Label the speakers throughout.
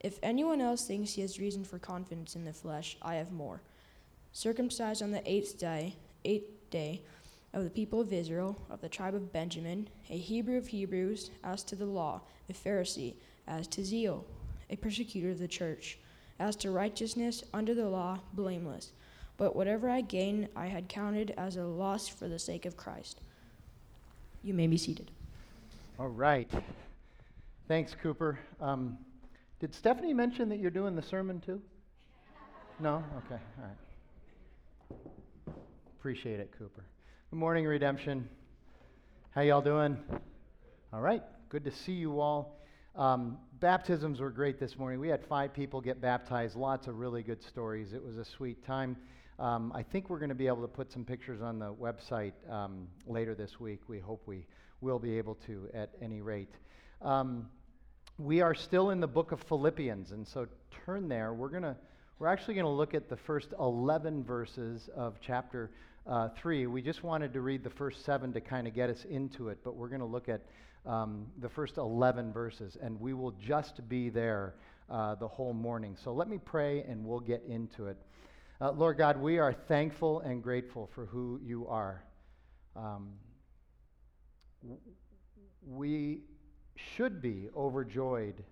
Speaker 1: If anyone else thinks he has reason for confidence in the flesh, I have more. Circumcised on the eighth day, eighth day of the people of Israel, of the tribe of Benjamin, a Hebrew of Hebrews, as to the law, a Pharisee, as to zeal, a persecutor of the church, as to righteousness under the law, blameless. But whatever I gained, I had counted as a loss for the sake of Christ. You may be seated.
Speaker 2: All right. Thanks, Cooper. Um, did Stephanie mention that you're doing the sermon too? No? Okay, all right. Appreciate it, Cooper. Good morning, Redemption. How y'all doing? All right, good to see you all. Um, baptisms were great this morning. We had five people get baptized, lots of really good stories. It was a sweet time. Um, I think we're going to be able to put some pictures on the website um, later this week. We hope we will be able to at any rate. Um, we are still in the book of Philippians, and so turn there. We're to we're actually going to look at the first 11 verses of chapter uh, 3. We just wanted to read the first seven to kind of get us into it, but we're going to look at um, the first 11 verses, and we will just be there uh, the whole morning. So let me pray and we'll get into it. Uh, Lord God, we are thankful and grateful for who you are. Um, we should be overjoyed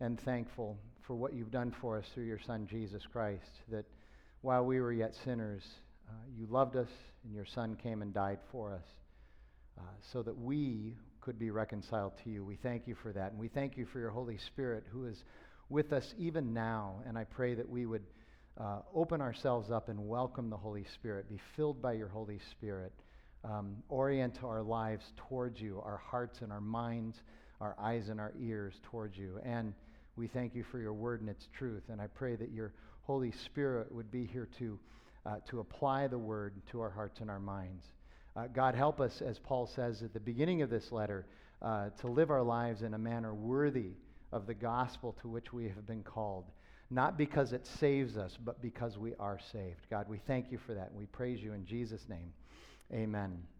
Speaker 2: and thankful for what you've done for us through your Son, Jesus Christ, that while we were yet sinners, uh, you loved us and your Son came and died for us uh, so that we could be reconciled to you. We thank you for that. And we thank you for your Holy Spirit who is with us even now. And I pray that we would uh, open ourselves up and welcome the Holy Spirit, be filled by your Holy Spirit, um, orient our lives towards you, our hearts and our minds our eyes and our ears towards you. And we thank you for your word and its truth. And I pray that your Holy Spirit would be here to, uh, to apply the word to our hearts and our minds. Uh, God, help us, as Paul says at the beginning of this letter, uh, to live our lives in a manner worthy of the gospel to which we have been called. Not because it saves us, but because we are saved. God, we thank you for that. And we praise you in Jesus' name. Amen.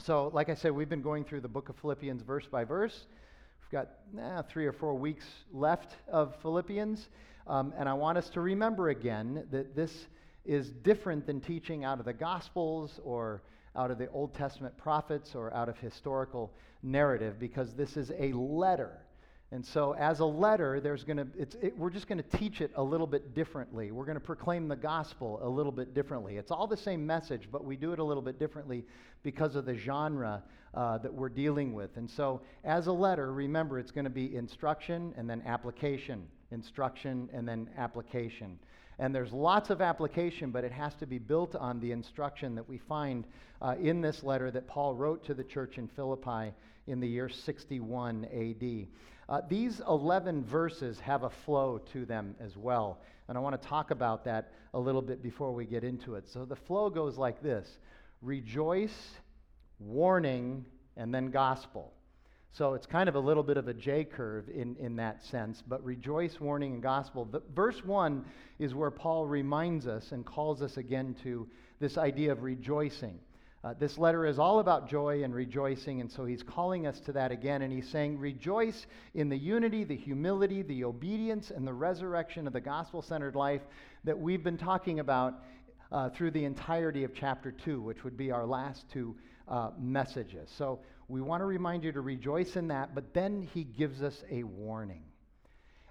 Speaker 2: So, like I said, we've been going through the book of Philippians verse by verse We've got eh, three or four weeks left of Philippians. Um, and I want us to remember again that this is different than teaching out of the Gospels or out of the Old Testament prophets or out of historical narrative because this is a letter. And so, as a letter, there's to it, we're just going to teach it a little bit differently. We're going to proclaim the gospel a little bit differently. It's all the same message, but we do it a little bit differently because of the genre uh, that we're dealing with. And so, as a letter, remember it's going to be instruction and then application, instruction and then application. And there's lots of application, but it has to be built on the instruction that we find uh, in this letter that Paul wrote to the church in Philippi in the year 61 AD. Uh, these 11 verses have a flow to them as well. And I want to talk about that a little bit before we get into it. So the flow goes like this Rejoice, warning, and then gospel. So it's kind of a little bit of a J curve in, in that sense, but rejoice, warning, and gospel. The, verse 1 is where Paul reminds us and calls us again to this idea of rejoicing. Uh, this letter is all about joy and rejoicing, and so he's calling us to that again, and he's saying, Rejoice in the unity, the humility, the obedience, and the resurrection of the gospel centered life that we've been talking about uh, through the entirety of chapter 2, which would be our last two uh, messages. So we want to remind you to rejoice in that, but then he gives us a warning.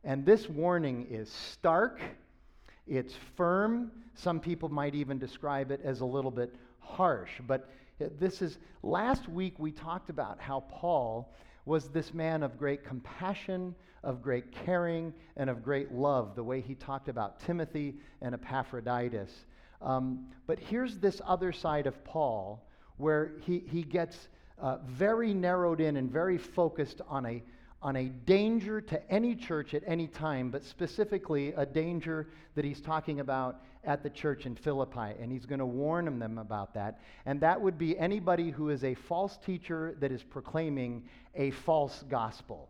Speaker 2: And this warning is stark, it's firm. Some people might even describe it as a little bit harsh. But this is, last week we talked about how Paul was this man of great compassion, of great caring, and of great love, the way he talked about Timothy and Epaphroditus. Um, but here's this other side of Paul where he, he gets uh, very narrowed in and very focused on a, on a danger to any church at any time, but specifically a danger that he's talking about at the church in Philippi. And he's going to warn them about that. And that would be anybody who is a false teacher that is proclaiming a false gospel.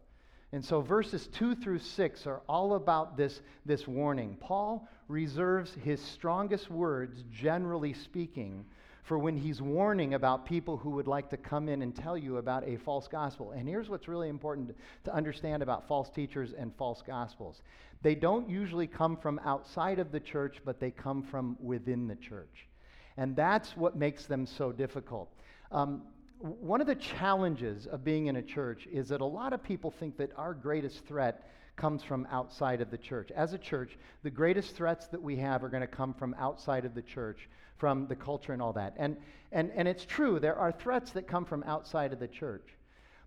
Speaker 2: And so verses 2 through 6 are all about this, this warning. Paul reserves his strongest words, generally speaking, for when he's warning about people who would like to come in and tell you about a false gospel. And here's what's really important to understand about false teachers and false gospels they don't usually come from outside of the church, but they come from within the church. And that's what makes them so difficult. Um, one of the challenges of being in a church is that a lot of people think that our greatest threat comes from outside of the church. As a church, the greatest threats that we have are going to come from outside of the church, from the culture and all that. And, and, and it's true, there are threats that come from outside of the church.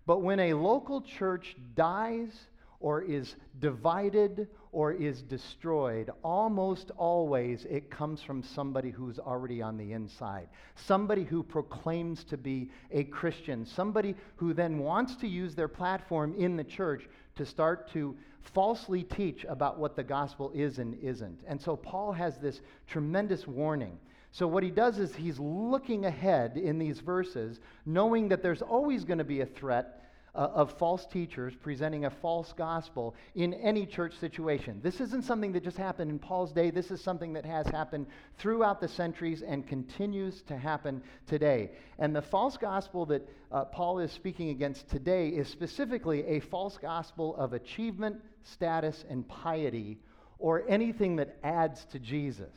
Speaker 2: But when a local church dies or is divided or is destroyed, almost always it comes from somebody who's already on the inside. Somebody who proclaims to be a Christian. Somebody who then wants to use their platform in the church to start to falsely teach about what the gospel is and isn't. And so Paul has this tremendous warning. So, what he does is he's looking ahead in these verses, knowing that there's always going to be a threat uh, of false teachers presenting a false gospel in any church situation. This isn't something that just happened in Paul's day. This is something that has happened throughout the centuries and continues to happen today. And the false gospel that uh, Paul is speaking against today is specifically a false gospel of achievement, status, and piety, or anything that adds to Jesus.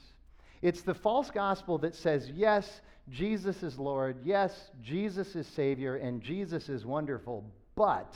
Speaker 2: It's the false gospel that says, yes, Jesus is Lord, yes, Jesus is Savior, and Jesus is wonderful, but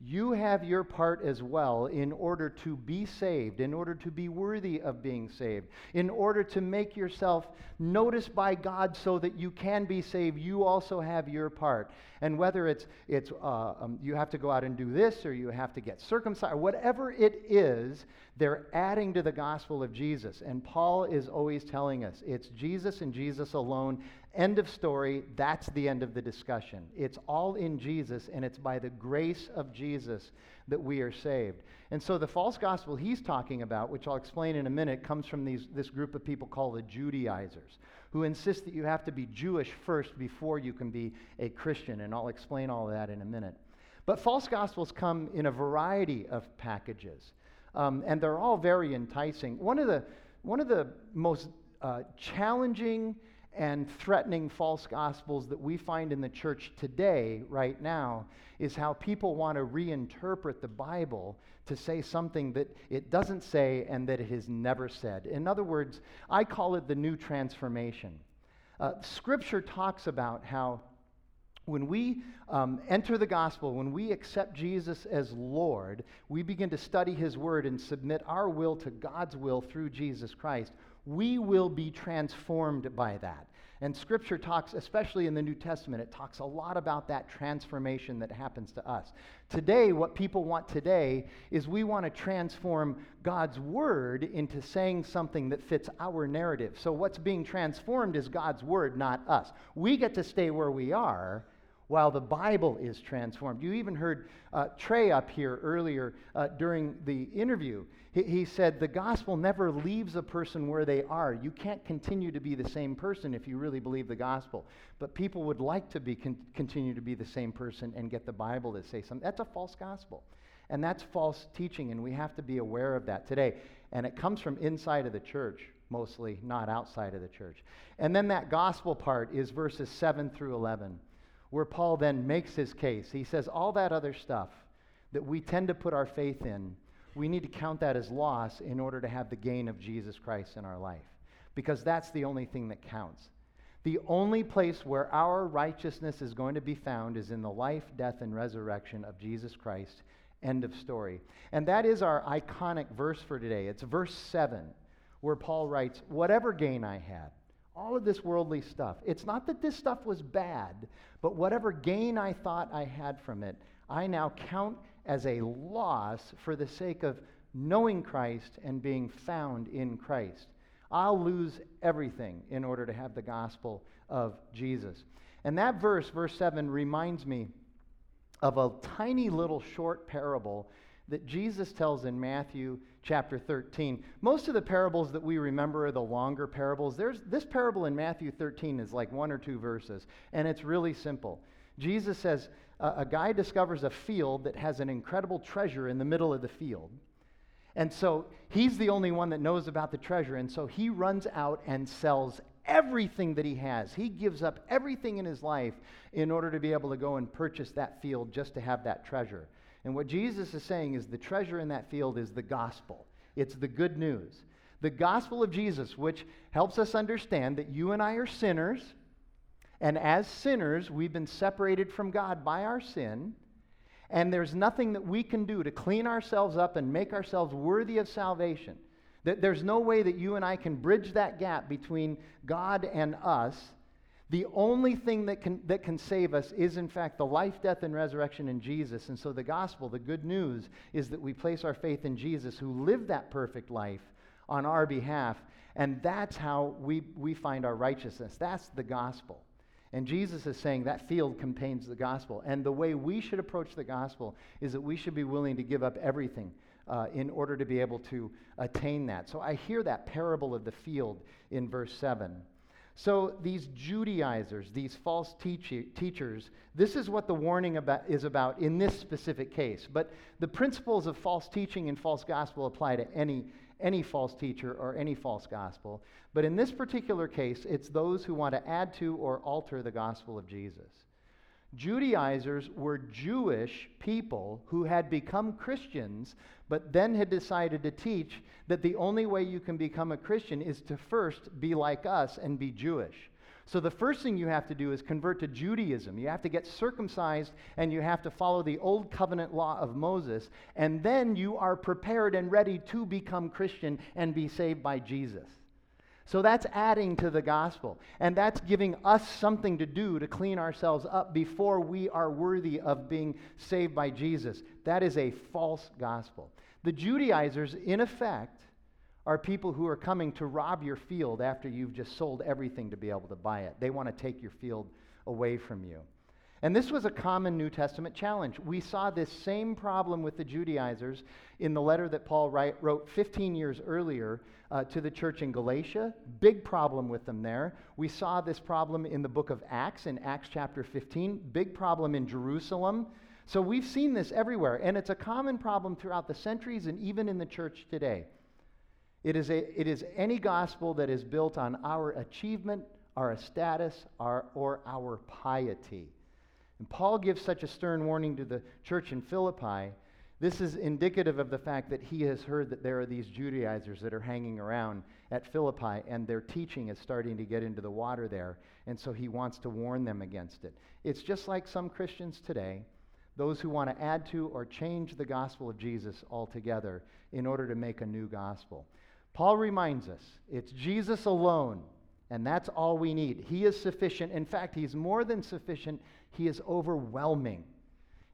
Speaker 2: you have your part as well in order to be saved, in order to be worthy of being saved, in order to make yourself noticed by God so that you can be saved. You also have your part. And whether it's, it's uh, um, you have to go out and do this, or you have to get circumcised, whatever it is, they're adding to the gospel of Jesus. And Paul is always telling us it's Jesus and Jesus alone. End of story. That's the end of the discussion. It's all in Jesus, and it's by the grace of Jesus that we are saved. And so the false gospel he's talking about, which I'll explain in a minute, comes from these, this group of people called the Judaizers, who insist that you have to be Jewish first before you can be a Christian. And I'll explain all of that in a minute. But false gospels come in a variety of packages, um, and they're all very enticing. One of the, one of the most uh, challenging and threatening false gospels that we find in the church today, right now, is how people want to reinterpret the Bible to say something that it doesn't say and that it has never said. In other words, I call it the new transformation. Uh, scripture talks about how when we um, enter the gospel, when we accept Jesus as Lord, we begin to study his word and submit our will to God's will through Jesus Christ we will be transformed by that. And Scripture talks, especially in the New Testament, it talks a lot about that transformation that happens to us. Today, what people want today is we want to transform God's Word into saying something that fits our narrative. So, what's being transformed is God's Word, not us. We get to stay where we are while the Bible is transformed. You even heard uh, Trey up here earlier uh, during the interview. He, he, said, The gospel never leaves a person where they are. You can't continue to be the same person if you really believe the gospel. But people would like to be con- continue to be the same person and get the Bible to say something. That's a false gospel. And that's false teaching, and we have to be aware of that today. And it comes from inside of the church, mostly, not outside of the church. And then that gospel part is verses 7 through 11 where Paul then makes his case. He says, All that other stuff that we tend to put our faith in, we need to count that as loss in order to have the gain of Jesus Christ in our life. Because that's the only thing that counts. The only place where our righteousness is going to be found is in the life, death, and resurrection of Jesus Christ. End of story. And that is our iconic verse for today. It's verse 7, where Paul writes, Whatever gain I had, all of this worldly stuff. It's not that this stuff was bad, but whatever gain I thought I had from it, I now count as a loss for the sake of knowing Christ and being found in Christ. I'll lose everything in order to have the gospel of Jesus. And that verse, verse 7, reminds me of a tiny little short parable that Jesus tells in Matthew chapter 13. Most of the parables that we remember are the longer parables. There's, this parable in Matthew 13 is like one or two verses, and it's really simple. Jesus says, a guy discovers a field that has an incredible treasure in the middle of the field. And so he's the only one that knows about the treasure. And so he runs out and sells everything that he has. He gives up everything in his life in order to be able to go and purchase that field just to have that treasure. And what Jesus is saying is the treasure in that field is the gospel, it's the good news. The gospel of Jesus, which helps us understand that you and I are sinners, and as sinners, we've been separated from God by our sin. And there's nothing that we can do to clean ourselves up and make ourselves worthy of salvation. That there's no way that you and I can bridge that gap between God and us. The only thing that can, that can save us is, in fact, the life, death, and resurrection in Jesus. And so the gospel, the good news, is that we place our faith in Jesus, who lived that perfect life on our behalf. And that's how we, we find our righteousness. That's the gospel. And Jesus is saying that field contains the gospel. And the way we should approach the gospel is that we should be willing to give up everything uh, in order to be able to attain that. So I hear that parable of the field in verse 7. So these Judaizers, these false teach- teachers, this is what the warning about, is about in this specific case. But the principles of false teaching and false gospel apply to any, any false teacher or any false gospel. But in this particular case, it's those who want to add to or alter the gospel of Jesus. Judaizers were Jewish people who had become Christians, but then had decided to teach that the only way you can become a Christian is to first be like us and be Jewish. So the first thing you have to do is convert to Judaism. You have to get circumcised and you have to follow the old covenant law of Moses, and then you are prepared and ready to become Christian and be saved by Jesus. So that's adding to the gospel. And that's giving us something to do to clean ourselves up before we are worthy of being saved by Jesus. That is a false gospel. The Judaizers, in effect, are people who are coming to rob your field after you've just sold everything to be able to buy it. They want to take your field away from you. And this was a common New Testament challenge. We saw this same problem with the Judaizers in the letter that Paul write, wrote 15 years earlier uh, to the church in Galatia. Big problem with them there. We saw this problem in the book of Acts, in Acts chapter 15. Big problem in Jerusalem. So we've seen this everywhere, and it's a common problem throughout the centuries and even in the church today. It is, a, it is any gospel that is built on our achievement, our status, our, or our piety. And Paul gives such a stern warning to the church in Philippi. This is indicative of the fact that he has heard that there are these Judaizers that are hanging around at Philippi, and their teaching is starting to get into the water there. And so he wants to warn them against it. It's just like some Christians today, those who want to add to or change the gospel of Jesus altogether in order to make a new gospel. Paul reminds us it's Jesus alone, and that's all we need. He is sufficient. In fact, he's more than sufficient he is overwhelming.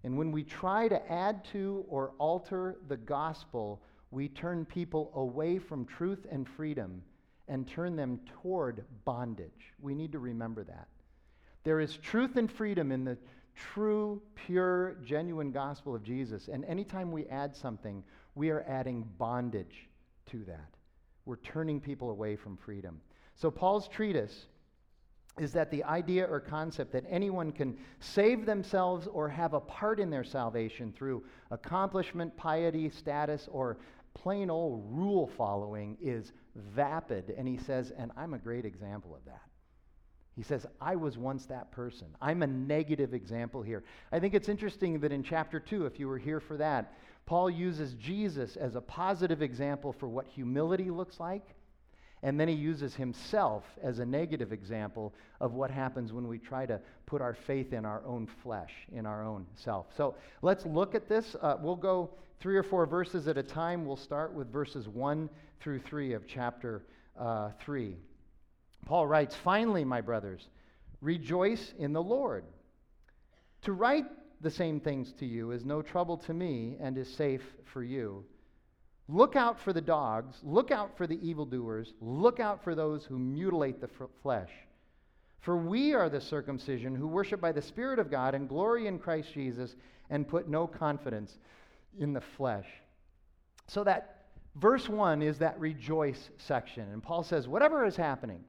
Speaker 2: And when we try to add to or alter the gospel, we turn people away from truth and freedom and turn them toward bondage. We need to remember that. There is truth and freedom in the true, pure, genuine gospel of Jesus. And anytime we add something, we are adding bondage to that. We're turning people away from freedom. So, Paul's treatise is that the idea or concept that anyone can save themselves or have a part in their salvation through accomplishment, piety, status, or plain old rule following is vapid. And he says, and I'm a great example of that. He says, I was once that person. I'm a negative example here. I think it's interesting that in chapter 2, if you were here for that, Paul uses Jesus as a positive example for what humility looks like and then he uses himself as a negative example of what happens when we try to put our faith in our own flesh, in our own self. So let's look at this. Uh, we'll go three or four verses at a time. We'll start with verses 1 through 3 of chapter uh, 3. Paul writes Finally, my brothers, rejoice in the Lord. To write the same things to you is no trouble to me and is safe for you. Look out for the dogs. Look out for the evildoers. Look out for those who mutilate the f- flesh. For we are the circumcision who worship by the Spirit of God and glory in Christ Jesus and put no confidence in the flesh. So that verse 1 is that rejoice section. And Paul says, whatever is happening,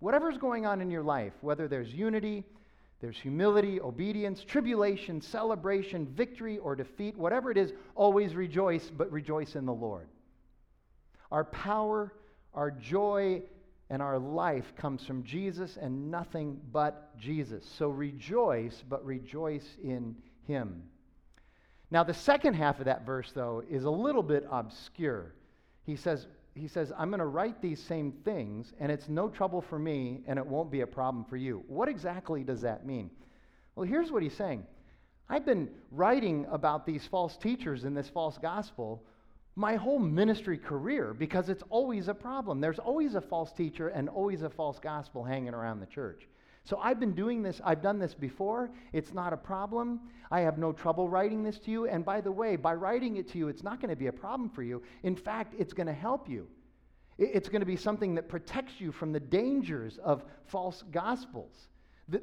Speaker 2: whatever's going on in your life, whether there's unity, there's humility, obedience, tribulation, celebration, victory, or defeat, whatever it is, always rejoice, but rejoice in the Lord. Our power, our joy, and our life comes from Jesus and nothing but Jesus. So rejoice, but rejoice in Him. Now, the second half of that verse, though, is a little bit obscure. He says, he says, I'm going to write these same things, and it's no trouble for me, and it won't be a problem for you. What exactly does that mean? Well, here's what he's saying I've been writing about these false teachers in this false gospel my whole ministry career because it's always a problem. There's always a false teacher and always a false gospel hanging around the church. So I've been doing this, I've done this before. It's not a problem. I have no trouble writing this to you. And by the way, by writing it to you, it's not going to be a problem for you. In fact, it's going to help you. It's going to be something that protects you from the dangers of false gospels. The,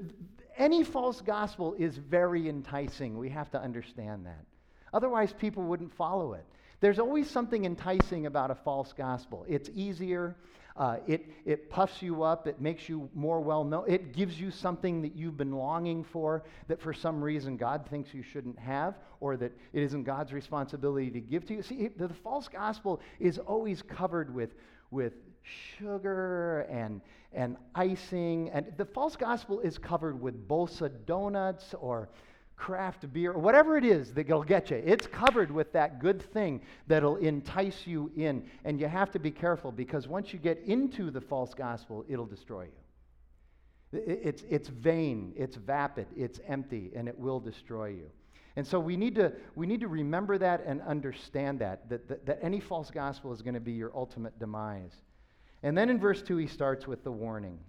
Speaker 2: any false gospel is very enticing. We have to understand that. Otherwise, people wouldn't follow it. There's always something enticing about a false gospel. It's easier, uh, it, it puffs you up, it makes you more well known, it gives you something that you've been longing for that for some reason God thinks you shouldn't have, or that it isn't God's responsibility to give to you. See, the, false gospel is always covered with, with sugar and, and icing, and the false gospel is covered with Bosa donuts or craft beer, or whatever it is that'll get you. It's covered with that good thing that'll entice you in. And you have to be careful because once you get into the false gospel, it'll destroy you. It's, it's vain, it's vapid, it's empty, and it will destroy you. And so we need to, we need to remember that and understand that, that, that, that any false gospel is going to be your ultimate demise. And then in verse 2, he starts with the warning.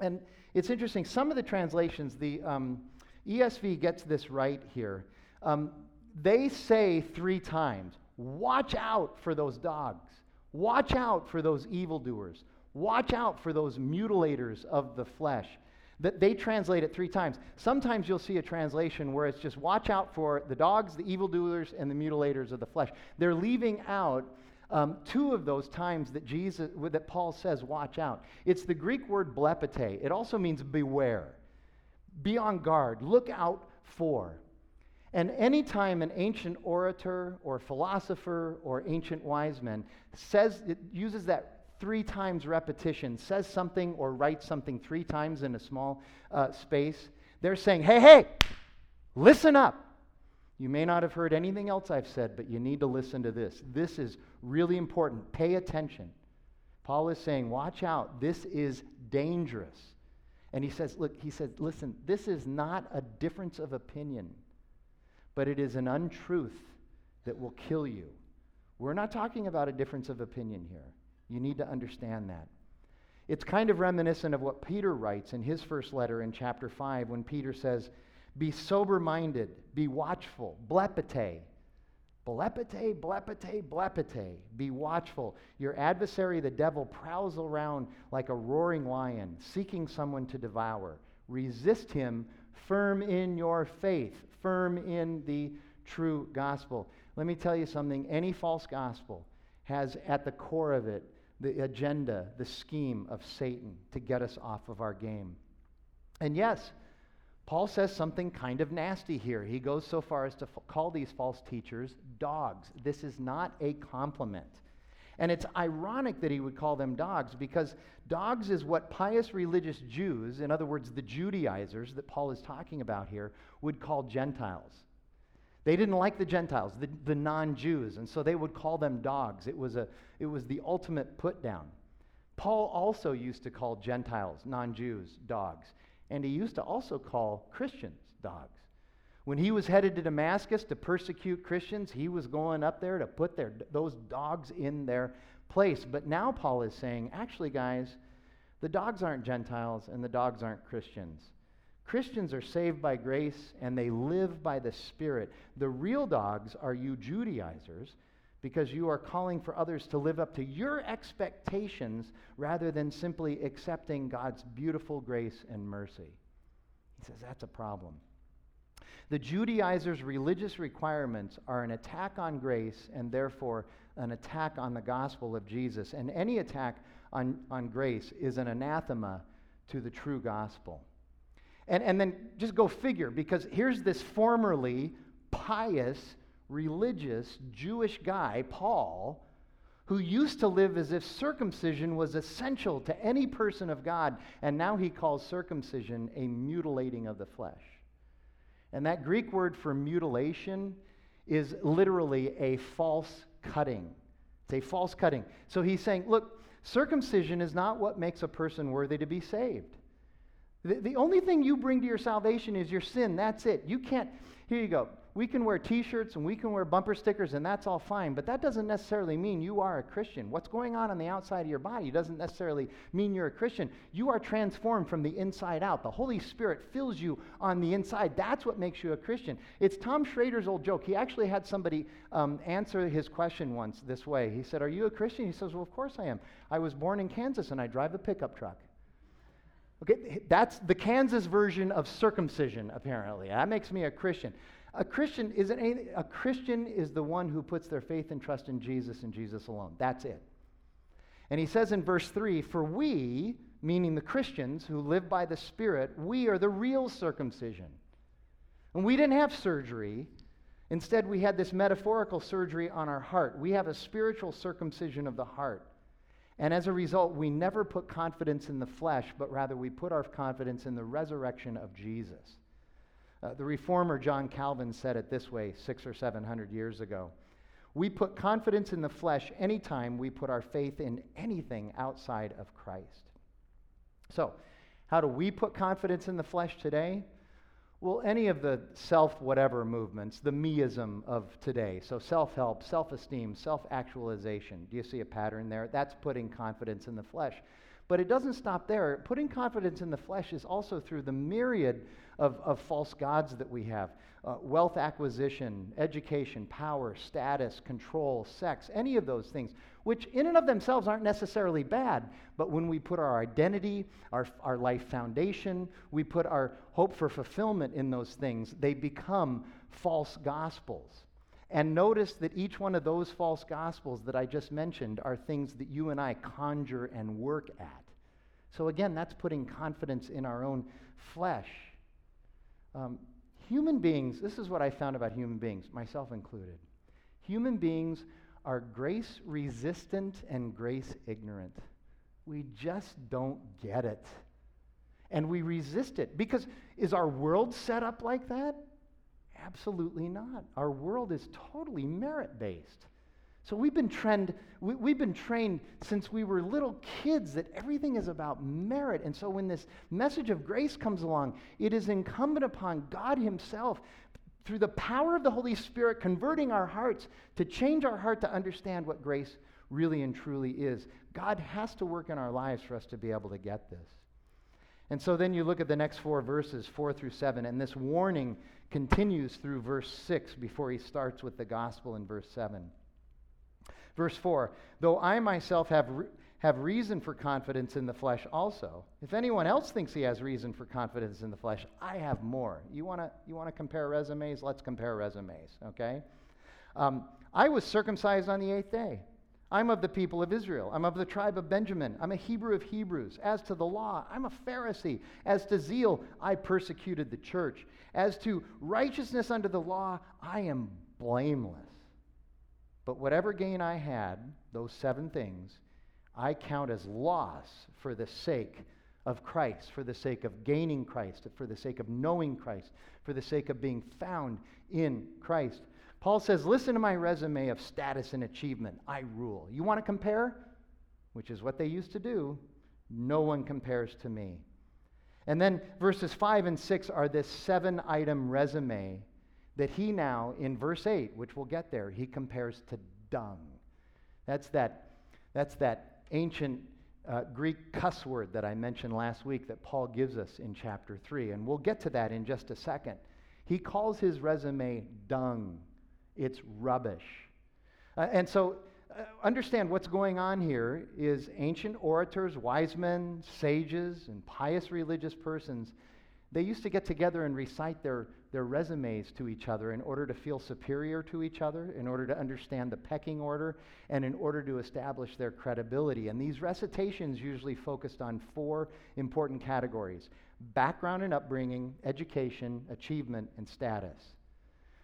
Speaker 2: And it's interesting, some of the translations, the, um, ESV gets this right here. Um, they say three times, Watch out for those dogs. Watch out for those evildoers. Watch out for those mutilators of the flesh. That they translate it three times. Sometimes you'll see a translation where it's just watch out for the dogs, the evildoers, and the mutilators of the flesh. They're leaving out um, two of those times that Jesus that Paul says watch out. It's the Greek word blepete. It also means beware. Be on guard. Look out for. And anytime an ancient orator or philosopher or ancient wise man says, it uses that three times repetition, says something or writes something three times in a small uh, space, they're saying, hey, hey, listen up. You may not have heard anything else I've said, but you need to listen to this. This is really important. Pay attention. Paul is saying, watch out. This is dangerous. And he says, look, he says, listen, this is not a difference of opinion, but it is an untruth that will kill you. We're not talking about a difference of opinion here. You need to understand that. It's kind of reminiscent of what Peter writes in his first letter in chapter 5 when Peter says, Be sober minded, be watchful, blepete, Blepete, blepete, blepete. Be watchful. Your adversary, the devil, prowls around like a roaring lion, seeking someone to devour. Resist him, firm in your faith, firm in the true gospel. Let me tell you something any false gospel has at the core of it the agenda, the scheme of Satan to get us off of our game. And yes, Paul says something kind of nasty here. He goes so far as to f- call these false teachers dogs. This is not a compliment. And it's ironic that he would call them dogs because dogs is what pious religious Jews, in other words, the Judaizers that Paul is talking about here, would call Gentiles. They didn't like the Gentiles, the, the non Jews, and so they would call them dogs. It was, a, it was the ultimate put down. Paul also used to call Gentiles, non Jews, dogs. And he used to also call Christians dogs. When he was headed to Damascus to persecute Christians, he was going up there to put their, those dogs in their place. But now Paul is saying, actually, guys, the dogs aren't Gentiles and the dogs aren't Christians. Christians are saved by grace and they live by the Spirit. The real dogs are you Judaizers because you are calling for others to live up to your expectations rather than simply accepting God's beautiful grace and mercy. He says that's a problem. The Judaizers' religious requirements are an attack on grace and therefore an attack on the gospel of Jesus. And any attack on, on grace is an anathema to the true gospel. And, and then just go figure, because here's this formerly pious, religious Jewish guy, Paul, who used to live as if circumcision was essential to any person of God, and now he calls circumcision a mutilating of the flesh. And that Greek word for mutilation is literally a false cutting. It's a false cutting. So he's saying, look, circumcision is not what makes a person worthy to be saved. The, the only thing you bring to your salvation is your sin. That's it. You can't, here you go. We can wear t shirts and we can wear bumper stickers, and that's all fine, but that doesn't necessarily mean you are a Christian. What's going on on the outside of your body doesn't necessarily mean you're a Christian. You are transformed from the inside out. The Holy Spirit fills you on the inside. That's what makes you a Christian. It's Tom Schrader's old joke. He actually had somebody um, answer his question once this way. He said, Are you a Christian? He says, Well, of course I am. I was born in Kansas and I drive a pickup truck. Okay, that's the Kansas version of circumcision, apparently. That makes me a Christian. A Christian isn't a Christian is the one who puts their faith and trust in Jesus and Jesus alone. That's it. And he says in verse 3 For we, meaning the Christians who live by the Spirit, we are the real circumcision. And we didn't have surgery. Instead, we had this metaphorical surgery on our heart. We have a spiritual circumcision of the heart. And as a result, we never put confidence in the flesh, but rather we put our confidence in the resurrection of Jesus. Uh, the reformer John Calvin said it this way six or seven hundred years ago. We put confidence in the flesh anytime we put our faith in anything outside of Christ. So, how do we put confidence in the flesh today? Well, any of the self whatever movements, the meism of today, so self help, self esteem, self actualization, do you see a pattern there? That's putting confidence in the flesh. But it doesn't stop there. Putting confidence in the flesh is also through the myriad of, of false gods that we have uh, wealth acquisition, education, power, status, control, sex, any of those things, which in and of themselves aren't necessarily bad. But when we put our identity, our, our life foundation, we put our hope for fulfillment in those things, they become false gospels. And notice that each one of those false gospels that I just mentioned are things that you and I conjure and work at. So again, that's putting confidence in our own flesh. Um, human beings, this is what I found about human beings, myself included. Human beings are grace resistant and grace ignorant. We just don't get it. And we resist it because is our world set up like that? Absolutely not. Our world is totally merit based. So we've been trained, we, have been trained since we were little kids that everything is about merit. And so when this message of grace comes along, it is incumbent upon God Himself, through the power of the Holy Spirit, converting our hearts to change our heart to understand what grace really and truly is. God has to work in our lives for us to be able to get this. And so then you look at the next four verses, four through seven, and this warning continues through verse six before he starts with the gospel in verse seven. Verse 4 Though I myself have, re- have reason for confidence in the flesh also, if anyone else thinks he has reason for confidence in the flesh, I have more. You want to you wanna compare resumes? Let's compare resumes, okay? Um, I was circumcised on the eighth day. I'm of the people of Israel. I'm of the tribe of Benjamin. I'm a Hebrew of Hebrews. As to the law, I'm a Pharisee. As to zeal, I persecuted the church. As to righteousness under the law, I am blameless. But whatever gain I had, those seven things, I count as loss for the sake of Christ, for the sake of gaining Christ, for the sake of knowing Christ, for the sake of being found in Christ. Paul says, Listen to my resume of status and achievement. I rule. You want to compare? Which is what they used to do. No one compares to me. And then verses 5 and 6 are this seven item resume that he now, in verse 8, which we'll get there, he compares to dung. That's that, that's that ancient uh, Greek cuss word that I mentioned last week that Paul gives us in chapter 3. And we'll get to that in just a second. He calls his resume dung, it's rubbish. Uh, and so, uh, understand what's going on here is ancient orators, wise men, sages, and pious religious persons, they used to get together and recite their, their resumes to each other in order to feel superior to each other, in order to understand the pecking order, and in order to establish their credibility. And these recitations usually focused on four important categories background and upbringing, education, achievement, and status.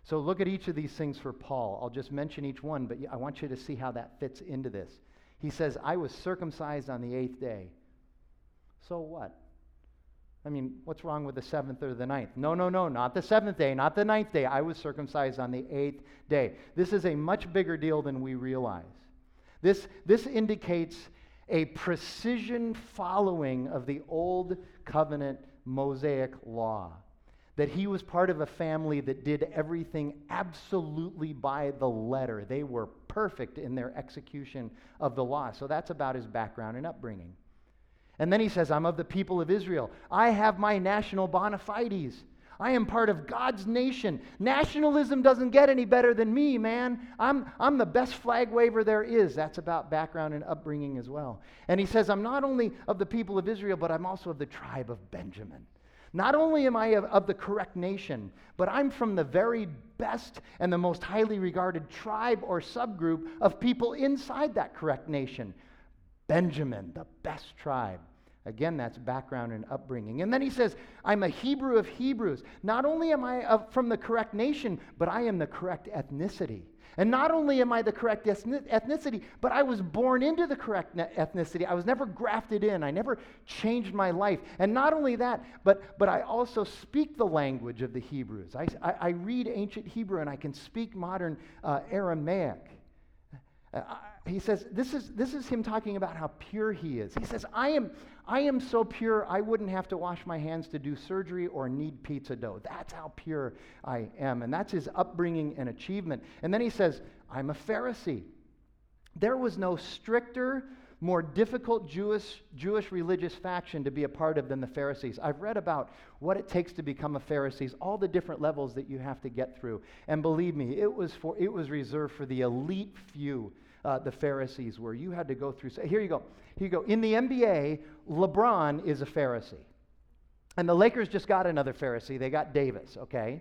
Speaker 2: So look at each of these things for Paul. I'll just mention each one, but I want you to see how that fits into this. He says, I was circumcised on the eighth day. So what? I mean, what's wrong with the seventh or the ninth? No, no, no, not the seventh day, not the ninth day. I was circumcised on the eighth day. This is a much bigger deal than we realize. This, this indicates a precision following of the old covenant Mosaic law. That he was part of a family that did everything absolutely by the letter. They were perfect in their execution of the law. So that's about his background and upbringing. And then he says, I'm of the people of Israel. I have my national bona fides. I am part of God's nation. Nationalism doesn't get any better than me, man. I'm, I'm the best flag waver there is. That's about background and upbringing as well. And he says, I'm not only of the people of Israel, but I'm also of the tribe of Benjamin. Not only am I of, of the correct nation, but I'm from the very best and the most highly regarded tribe or subgroup of people inside that correct nation. Benjamin, the best tribe. Again, that's background and upbringing. And then he says, I'm a Hebrew of Hebrews. Not only am I from the correct nation, but I am the correct ethnicity. And not only am I the correct ethnicity, but I was born into the correct ethnicity. I was never grafted in. I never changed my life. And not only that, but, but I also speak the language of the Hebrews. I, I, I read ancient Hebrew and I can speak modern uh, Aramaic. Uh, he says, this is, this is him talking about how pure he is. He says, I am, I am so pure, I wouldn't have to wash my hands to do surgery or need pizza dough. That's how pure I am. And that's his upbringing and achievement. And then he says, I'm a Pharisee. There was no stricter, more difficult Jewish, Jewish religious faction to be a part of than the Pharisees. I've read about what it takes to become a Pharisee, all the different levels that you have to get through. And believe me, it was, for, it was reserved for the elite few uh, the Pharisees were. You had to go through. So here you go. Here you go. In the NBA, LeBron is a Pharisee. And the Lakers just got another Pharisee. They got Davis, okay?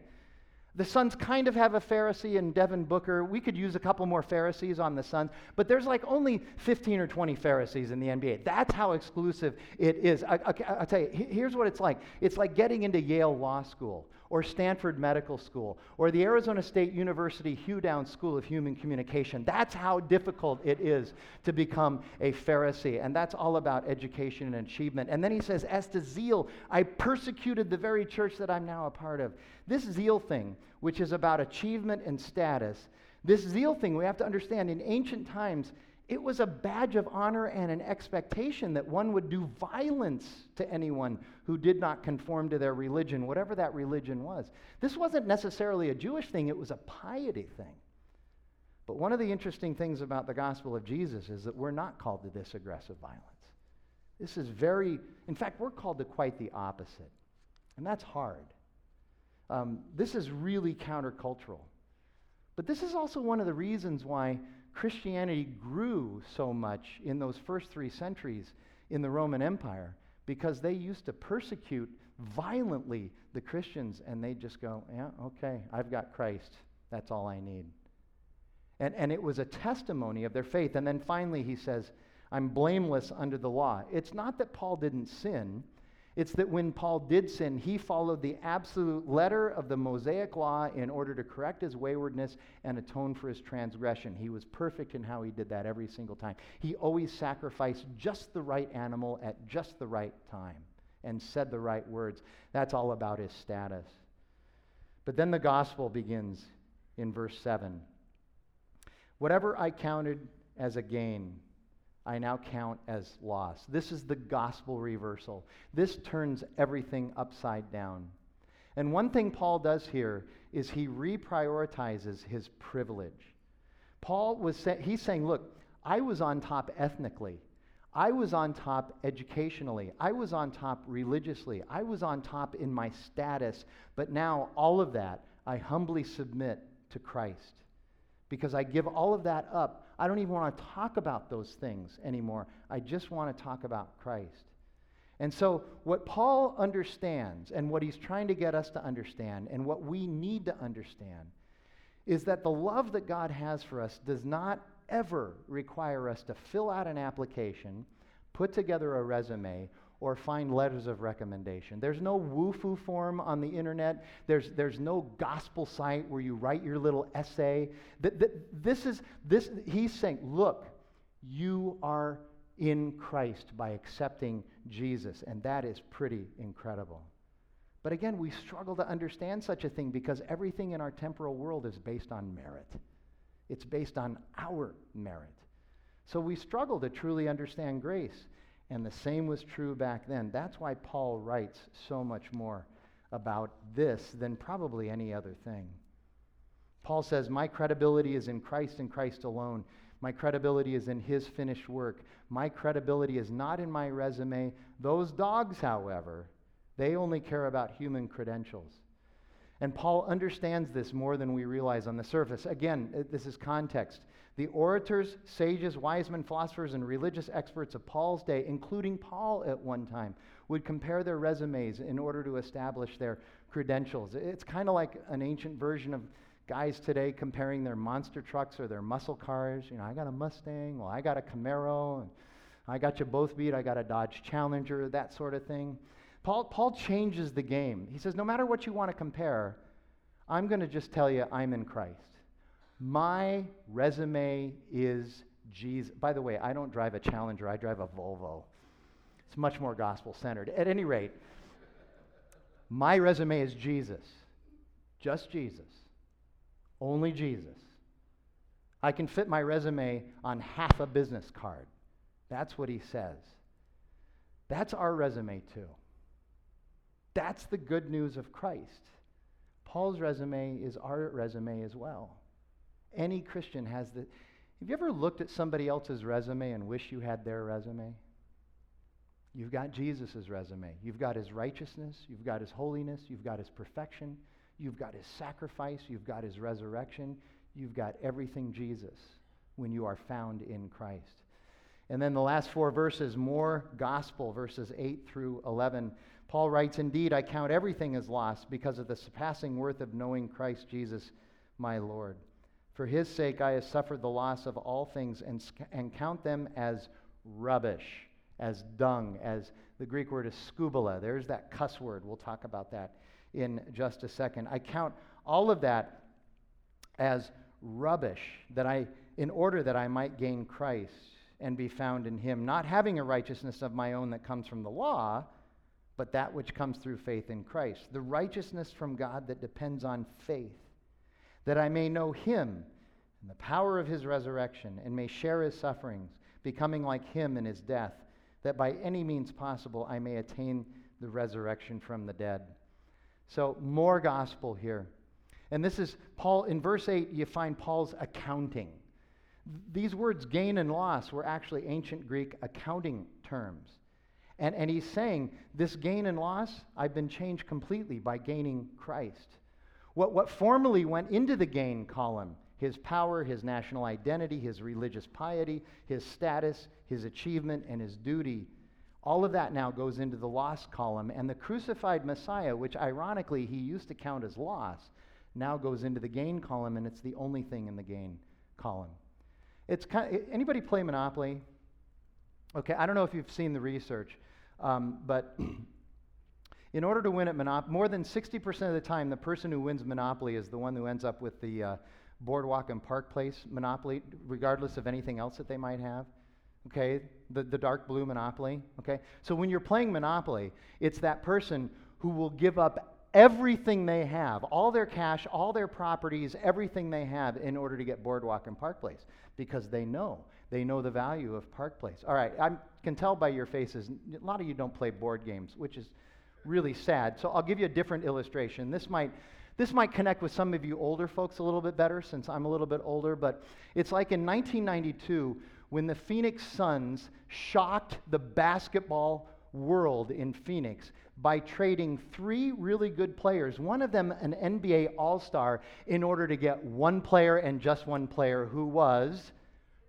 Speaker 2: The Suns kind of have a Pharisee in Devin Booker. We could use a couple more Pharisees on the Suns, but there's like only 15 or 20 Pharisees in the NBA. That's how exclusive it is. I, will tell you, here's what it's like it's like getting into Yale Law School or Stanford Medical School, or the Arizona State University Hugh Downs School of Human Communication. That's how difficult it is to become a Pharisee. And that's all about education and achievement. And then he says, As to zeal, I persecuted the very church that I'm now a part of. This zeal thing, which is about achievement and status, this zeal thing, we have to understand in ancient times, it was a badge of honor and an expectation that one would do violence to anyone who did not conform to their religion, whatever that religion was. This wasn't necessarily a Jewish thing, it was a piety thing. But one of the interesting things about the gospel of Jesus is that we're not called to this aggressive violence. This is very, in fact, we're called to quite the opposite. And that's hard. Um, this is really countercultural. But this is also one of the reasons why Christianity grew so much in those first three centuries in the Roman Empire because they used to persecute violently the Christians and they just go, yeah, okay, I've got Christ. That's all I need. And, and it was a testimony of their faith. And then finally, he says, I'm blameless under the law. It's not that Paul didn't sin, it's that when Paul did sin, he followed the absolute letter of the Mosaic law in order to correct his waywardness and atone for his transgression. He was perfect in how he did that every single time. He always sacrificed just the right animal at just the right time and said the right words. That's all about his status. But then the gospel begins in verse 7. Whatever I counted as a gain, I now count as loss. This is the gospel reversal. This turns everything upside down. And one thing Paul does here is he reprioritizes his privilege. Paul was he's saying, look, I was on top ethnically. I was on top educationally. I was on top religiously. I was on top in my status. But now all of that I humbly submit to Christ because I give all of that up. I don't even want to talk about those things anymore. I just want to talk about Christ. And so, what Paul understands and what he's trying to get us to understand, and what we need to understand, is that the love that God has for us does not ever require us to fill out an application, put together a resume, or find letters of recommendation. There's no Wufoo form on the internet. There's, there's no gospel site where you write your little essay. Th- th- this is, this, he's saying, look, you are in Christ by accepting Jesus, and that is pretty incredible. But again, we struggle to understand such a thing because everything in our temporal world is based on merit. It's based on our merit. So we struggle to truly understand grace. And the same was true back then. That's why Paul writes so much more about this than probably any other thing. Paul says, My credibility is in Christ and Christ alone. My credibility is in his finished work. My credibility is not in my resume. Those dogs, however, they only care about human credentials. And Paul understands this more than we realize on the surface. Again, uh, this is context. The orators, sages, wise men, philosophers, and religious experts of Paul's day, including Paul at one time, would compare their resumes in order to establish their credentials. It's kind of like an ancient version of guys today comparing their monster trucks or their muscle cars. You know, I got a Mustang, well, I got a Camaro, and I got you both beat, I got a Dodge Challenger, that sort of thing. Paul, Paul changes the game. He says, no matter what you want to compare, I'm going to just tell you I'm in Christ. My resume is Jesus. By the way, I don't drive a Challenger, I drive a Volvo. It's much more gospel centered. At any rate, my resume is Jesus. Just Jesus. Only Jesus. I can fit my resume on half a business card. That's what he says. That's our resume, too. That's the good news of Christ. Paul's resume is our resume as well. Any Christian has the. Have you ever looked at somebody else's resume and wish you had their resume? You've got Jesus' resume. You've got his righteousness. You've got his holiness. You've got his perfection. You've got his sacrifice. You've got his resurrection. You've got everything Jesus when you are found in Christ. And then the last four verses, more gospel, verses 8 through 11. Paul writes, Indeed, I count everything as loss because of the surpassing worth of knowing Christ Jesus, my Lord. For his sake, I have suffered the loss of all things and, and count them as rubbish, as dung, as the Greek word is skubala. There's that cuss word. We'll talk about that in just a second. I count all of that as rubbish that I in order that I might gain Christ and be found in him, not having a righteousness of my own that comes from the law, but that which comes through faith in Christ. The righteousness from God that depends on faith that I may know him and the power of his resurrection, and may share his sufferings, becoming like him in his death, that by any means possible I may attain the resurrection from the dead. So, more gospel here. And this is Paul, in verse 8, you find Paul's accounting. These words, gain and loss, were actually ancient Greek accounting terms. And, and he's saying, this gain and loss, I've been changed completely by gaining Christ. What, what formerly went into the gain column his power, his national identity, his religious piety, his status, his achievement, and his duty all of that now goes into the loss column. And the crucified Messiah, which ironically he used to count as loss, now goes into the gain column, and it's the only thing in the gain column. It's kind of, anybody play Monopoly? Okay, I don't know if you've seen the research, um, but In order to win at Monopoly, more than 60% of the time, the person who wins Monopoly is the one who ends up with the uh, Boardwalk and Park Place Monopoly, regardless of anything else that they might have. Okay, the, the dark blue Monopoly. Okay, so when you're playing Monopoly, it's that person who will give up everything they have, all their cash, all their properties, everything they have in order to get Boardwalk and Park Place because they know. They know the value of Park Place. All right, I can tell by your faces, a lot of you don't play board games, which is really sad. So I'll give you a different illustration. This might this might connect with some of you older folks a little bit better since I'm a little bit older, but it's like in 1992 when the Phoenix Suns shocked the basketball world in Phoenix by trading three really good players, one of them an NBA All Star, in order to get one player and just one player who was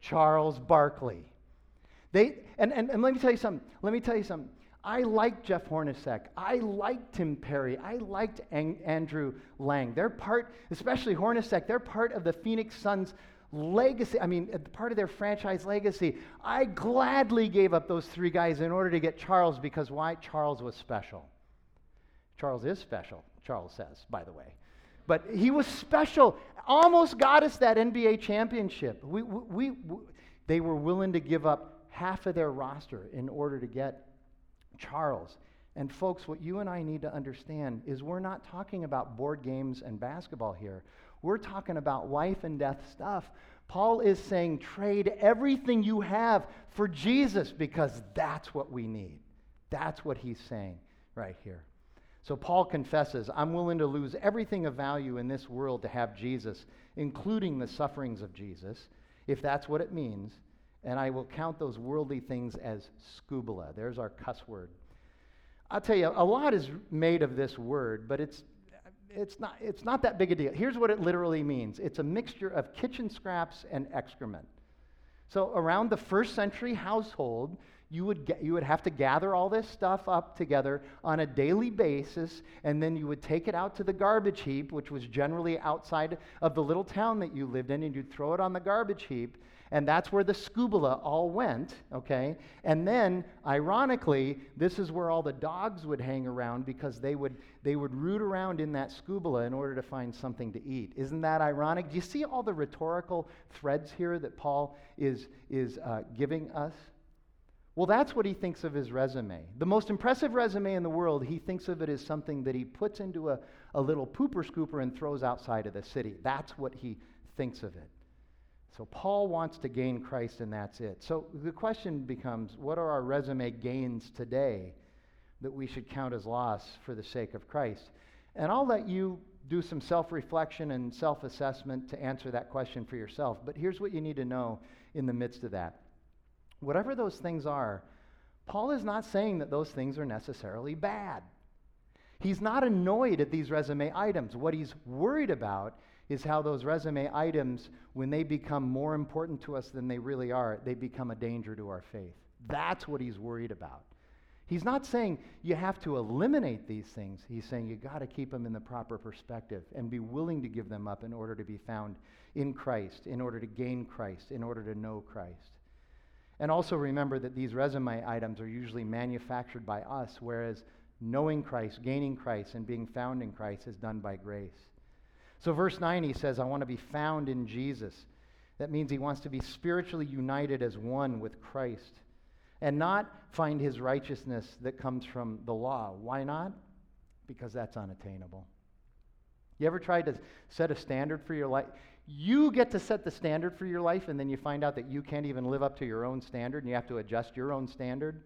Speaker 2: Charles Barkley. They, and, and, and let me tell you something. Let me tell you something. I liked Jeff Hornacek. I liked Tim Perry. I liked An- Andrew Lang. They're part, especially Hornacek, they're part of the Phoenix Suns legacy. I mean, uh, part of their franchise legacy. I gladly gave up those three guys in order to get Charles because why? Charles was special. Charles is special, Charles says, by the way. But he was special. Almost got us that NBA championship. We, we, we, they were willing to give up half of their roster in order to get Charles. And folks, what you and I need to understand is we're not talking about board games and basketball here. We're talking about life and death stuff. Paul is saying trade everything you have for Jesus because that's what we need. That's what he's saying right here. So Paul confesses, I'm willing to lose everything of value in this world to have Jesus, including the sufferings of Jesus, if that's what it means, and I will count those worldly things as skubala. There's our cuss word. I'll tell you, a lot is made of this word, but it's, it's, not, it's not that big a deal. Here's what it literally means it's a mixture of kitchen scraps and excrement. So, around the first century household, you would, get, you would have to gather all this stuff up together on a daily basis, and then you would take it out to the garbage heap, which was generally outside of the little town that you lived in, and you'd throw it on the garbage heap. And that's where the skubala all went, okay? And then, ironically, this is where all the dogs would hang around because they would, they would root around in that skubala in order to find something to eat. Isn't that ironic? Do you see all the rhetorical threads here that Paul is, is uh, giving us? Well, that's what he thinks of his resume. The most impressive resume in the world, he thinks of it as something that he puts into a, a little pooper scooper and throws outside of the city. That's what he thinks of it. So Paul wants to gain Christ, and that's it. So the question becomes what are our resume gains today that we should count as loss for the sake of Christ? And I'll let you do some self reflection and self assessment to answer that question for yourself. But here's what you need to know in the midst of that. Whatever those things are, Paul is not saying that those things are necessarily bad. He's not annoyed at these resume items. What he's worried about is how those resume items, when they become more important to us than they really are, they become a danger to our faith. That's what he's worried about. He's not saying you have to eliminate these things. He's saying you got to keep them in the proper perspective and be willing to give them up in order to be found in Christ, in order to gain Christ, in order to know Christ. And also remember that these resume items are usually manufactured by us, whereas knowing Christ, gaining Christ, and being found in Christ is done by grace. So, verse 9, he says, I want to be found in Jesus. That means he wants to be spiritually united as one with Christ and not find his righteousness that comes from the law. Why not? Because that's unattainable. You ever tried to set a standard for your life? You get to set the standard for your life, and then you find out that you can't even live up to your own standard, and you have to adjust your own standard.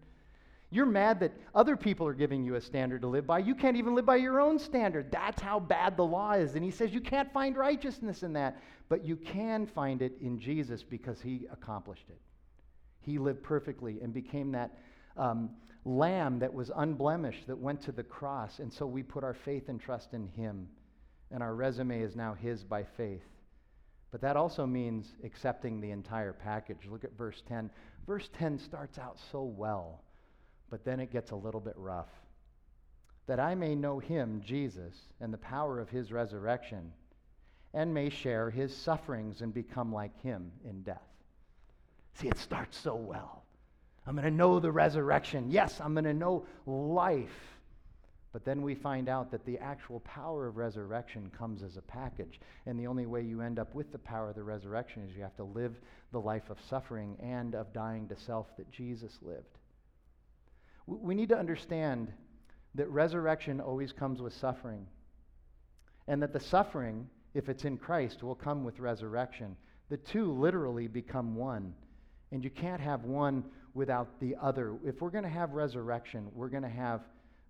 Speaker 2: You're mad that other people are giving you a standard to live by. You can't even live by your own standard. That's how bad the law is. And he says you can't find righteousness in that, but you can find it in Jesus because he accomplished it. He lived perfectly and became that um, lamb that was unblemished, that went to the cross. And so we put our faith and trust in him. And our resume is now his by faith. But that also means accepting the entire package. Look at verse 10. Verse 10 starts out so well but then it gets a little bit rough. That I may know him, Jesus, and the power of his resurrection, and may share his sufferings and become like him in death. See, it starts so well. I'm going to know the resurrection. Yes, I'm going to know life. But then we find out that the actual power of resurrection comes as a package. And the only way you end up with the power of the resurrection is you have to live the life of suffering and of dying to self that Jesus lived. We need to understand that resurrection always comes with suffering. And that the suffering, if it's in Christ, will come with resurrection. The two literally become one. And you can't have one without the other. If we're going to have resurrection, we're going to have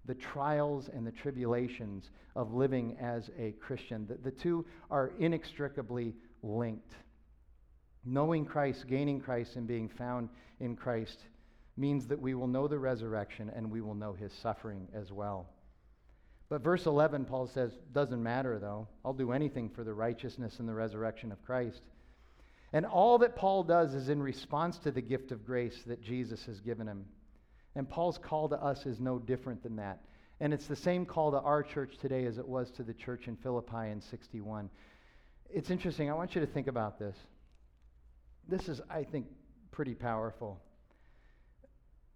Speaker 2: the trials and the tribulations of living as a Christian. The, the two are inextricably linked. Knowing Christ, gaining Christ, and being found in Christ means that we will know the resurrection and we will know his suffering as well. But verse 11, Paul says, doesn't matter though. I'll do anything for the righteousness and the resurrection of Christ. And all that Paul does is in response to the gift of grace that Jesus has given him. And Paul's call to us is no different than that. And it's the same call to our church today as it was to the church in Philippi in 61. It's interesting. I want you to think about this. This is, I think, pretty powerful.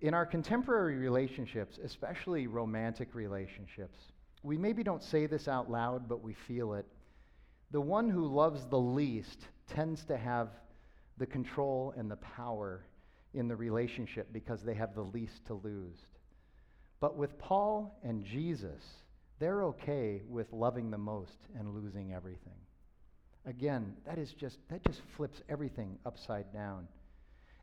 Speaker 2: In our contemporary relationships, especially romantic relationships, we maybe don't say this out loud, but we feel it. The one who loves the least tends to have the control and the power in the relationship because they have the least to lose. But with Paul and Jesus, they're okay with loving the most and losing everything. Again, that is just that just flips everything upside down.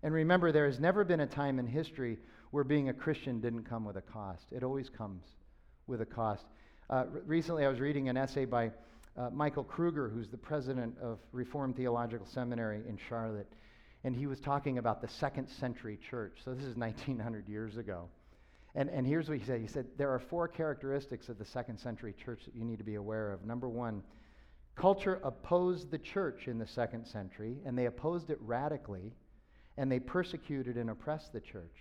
Speaker 2: And remember, there has never been a time in history where being a Christian didn't come with a cost. It always comes with a cost. Uh, recently, I was reading an essay by uh, Michael Kruger, who's the president of Reformed Theological Seminary in Charlotte, and he was talking about the second century church. So this is 1900 years ago. And, and here's what he said He said, There are four characteristics of the second century church that you need to be aware of. Number one, culture opposed the church in the second century, and they opposed it radically, and they persecuted and oppressed the church.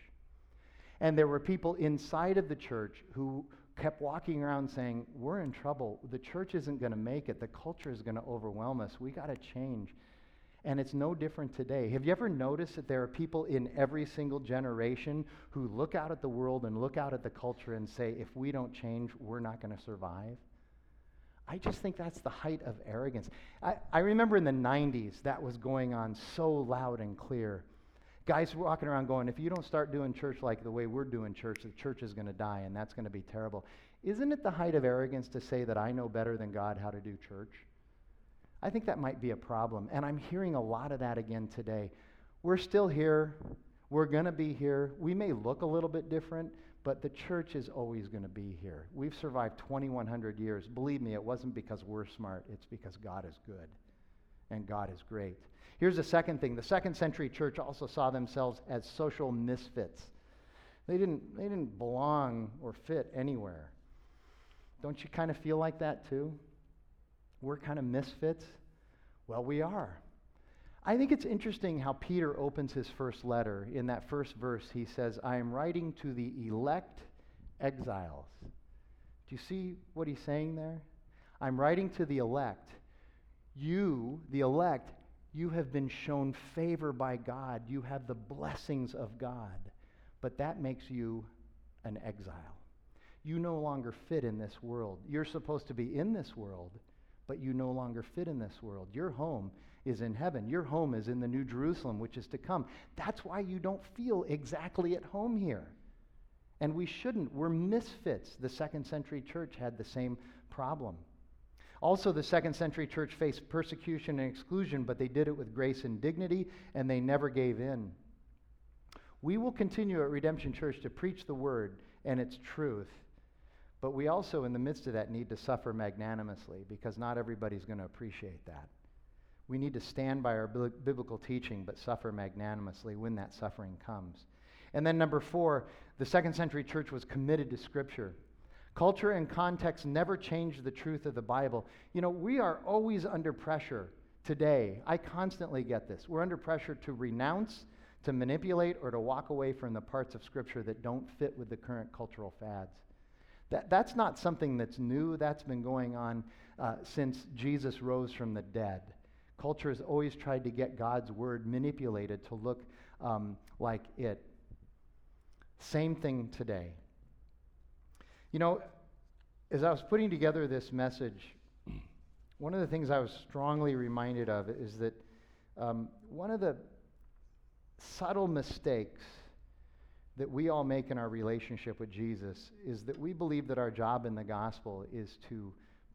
Speaker 2: And there were people inside of the church who kept walking around saying, We're in trouble. The church isn't going to make it. The culture is going to overwhelm us. We got to change. And it's no different today. Have you ever noticed that there are people in every single generation who look out at the world and look out at the culture and say, if we don't change, we're not going to survive? I just think that's the height of arrogance. I, I remember in the 90s that was going on so loud and clear. Guys walking around going, if you don't start doing church like the way we're doing church, the church is going to die and that's going to be terrible. Isn't it the height of arrogance to say that I know better than God how to do church? I think that might be a problem. And I'm hearing a lot of that again today. We're still here. We're going to be here. We may look a little bit different, but the church is always going to be here. We've survived 2,100 years. Believe me, it wasn't because we're smart, it's because God is good and God is great. Here's the second thing the second century church also saw themselves as social misfits. They didn't, they didn't belong or fit anywhere. Don't you kind of feel like that too? we're kind of misfits? Well, we are. I think it's interesting how Peter opens his first letter. In that first verse, he says, I am writing to the elect exiles. Do you see what he's saying there? I'm writing to the elect. You, the elect, you have been shown favor by God. You have the blessings of God. But that makes you an exile. You no longer fit in this world. You're supposed to be in this world, but you no longer fit in this world. Your home is in heaven. Your home is in the New Jerusalem, which is to come. That's why you don't feel exactly at home here. And we shouldn't. We're misfits. The second century church had the same problem. Also, the second century church faced persecution and exclusion, but they did it with grace and dignity, and they never gave in. We will continue at Redemption Church to preach the word and its truth but we also, in the midst of that, need to suffer magnanimously because not everybody's going to appreciate that. We need to stand by our biblical teaching, but suffer magnanimously when that suffering comes. And then, number four, the second century church was committed to Scripture. Culture and context never change the truth of the Bible. You know, we are always under pressure today. I constantly get this. We're under pressure to renounce, to manipulate, or to walk away from the parts of Scripture that don't fit with the current cultural fads. That, that's not something that's new. That's been going on uh, since Jesus rose from the dead. Culture has always tried to get God's word manipulated to look um, like it. Same thing today. You know, as I was putting together this message, one of the things I was strongly reminded of is that um, one of the subtle mistakes that we all make in our relationship with Jesus is that we believe that our job in the gospel is to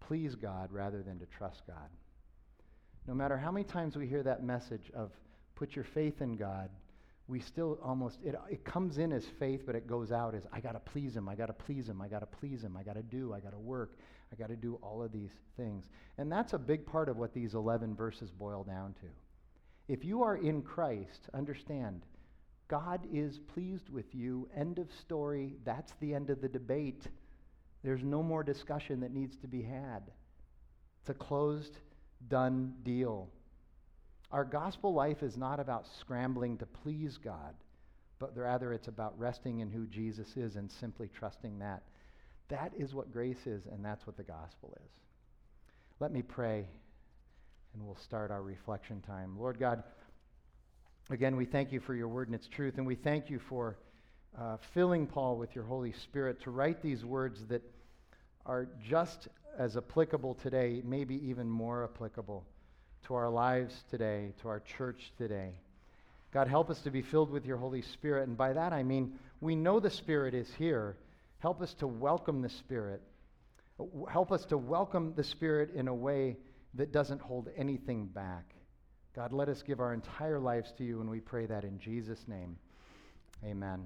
Speaker 2: please God rather than to trust God. No matter how many times we hear that message of put your faith in God, we still almost, it, it comes in as faith, but it goes out as I got to please Him, I got to please Him, I got to please Him, I got to do, I got to work, I got to do all of these things. And that's a big part of what these 11 verses boil down to. If you are in Christ, understand God is pleased with you. End of story. That's the end of the debate. There's no more discussion that needs to be had. It's a closed, done deal. Our gospel life is not about scrambling to please God, but rather it's about resting in who Jesus is and simply trusting that. That is what grace is, and that's what the gospel is. Let me pray, and we'll start our reflection time. Lord God, again, we thank you for your word and its truth, and we thank you for uh, filling Paul with your Holy Spirit to write these words that are just as applicable today, maybe even more applicable to our lives today, to our church today. God, help us to be filled with your Holy Spirit. And by that I mean, we know the Spirit is here. Help us to welcome the Spirit. Help us to welcome the Spirit in a way that doesn't hold anything back. God, let us give our entire lives to you, and we pray that in Jesus' name. Amen.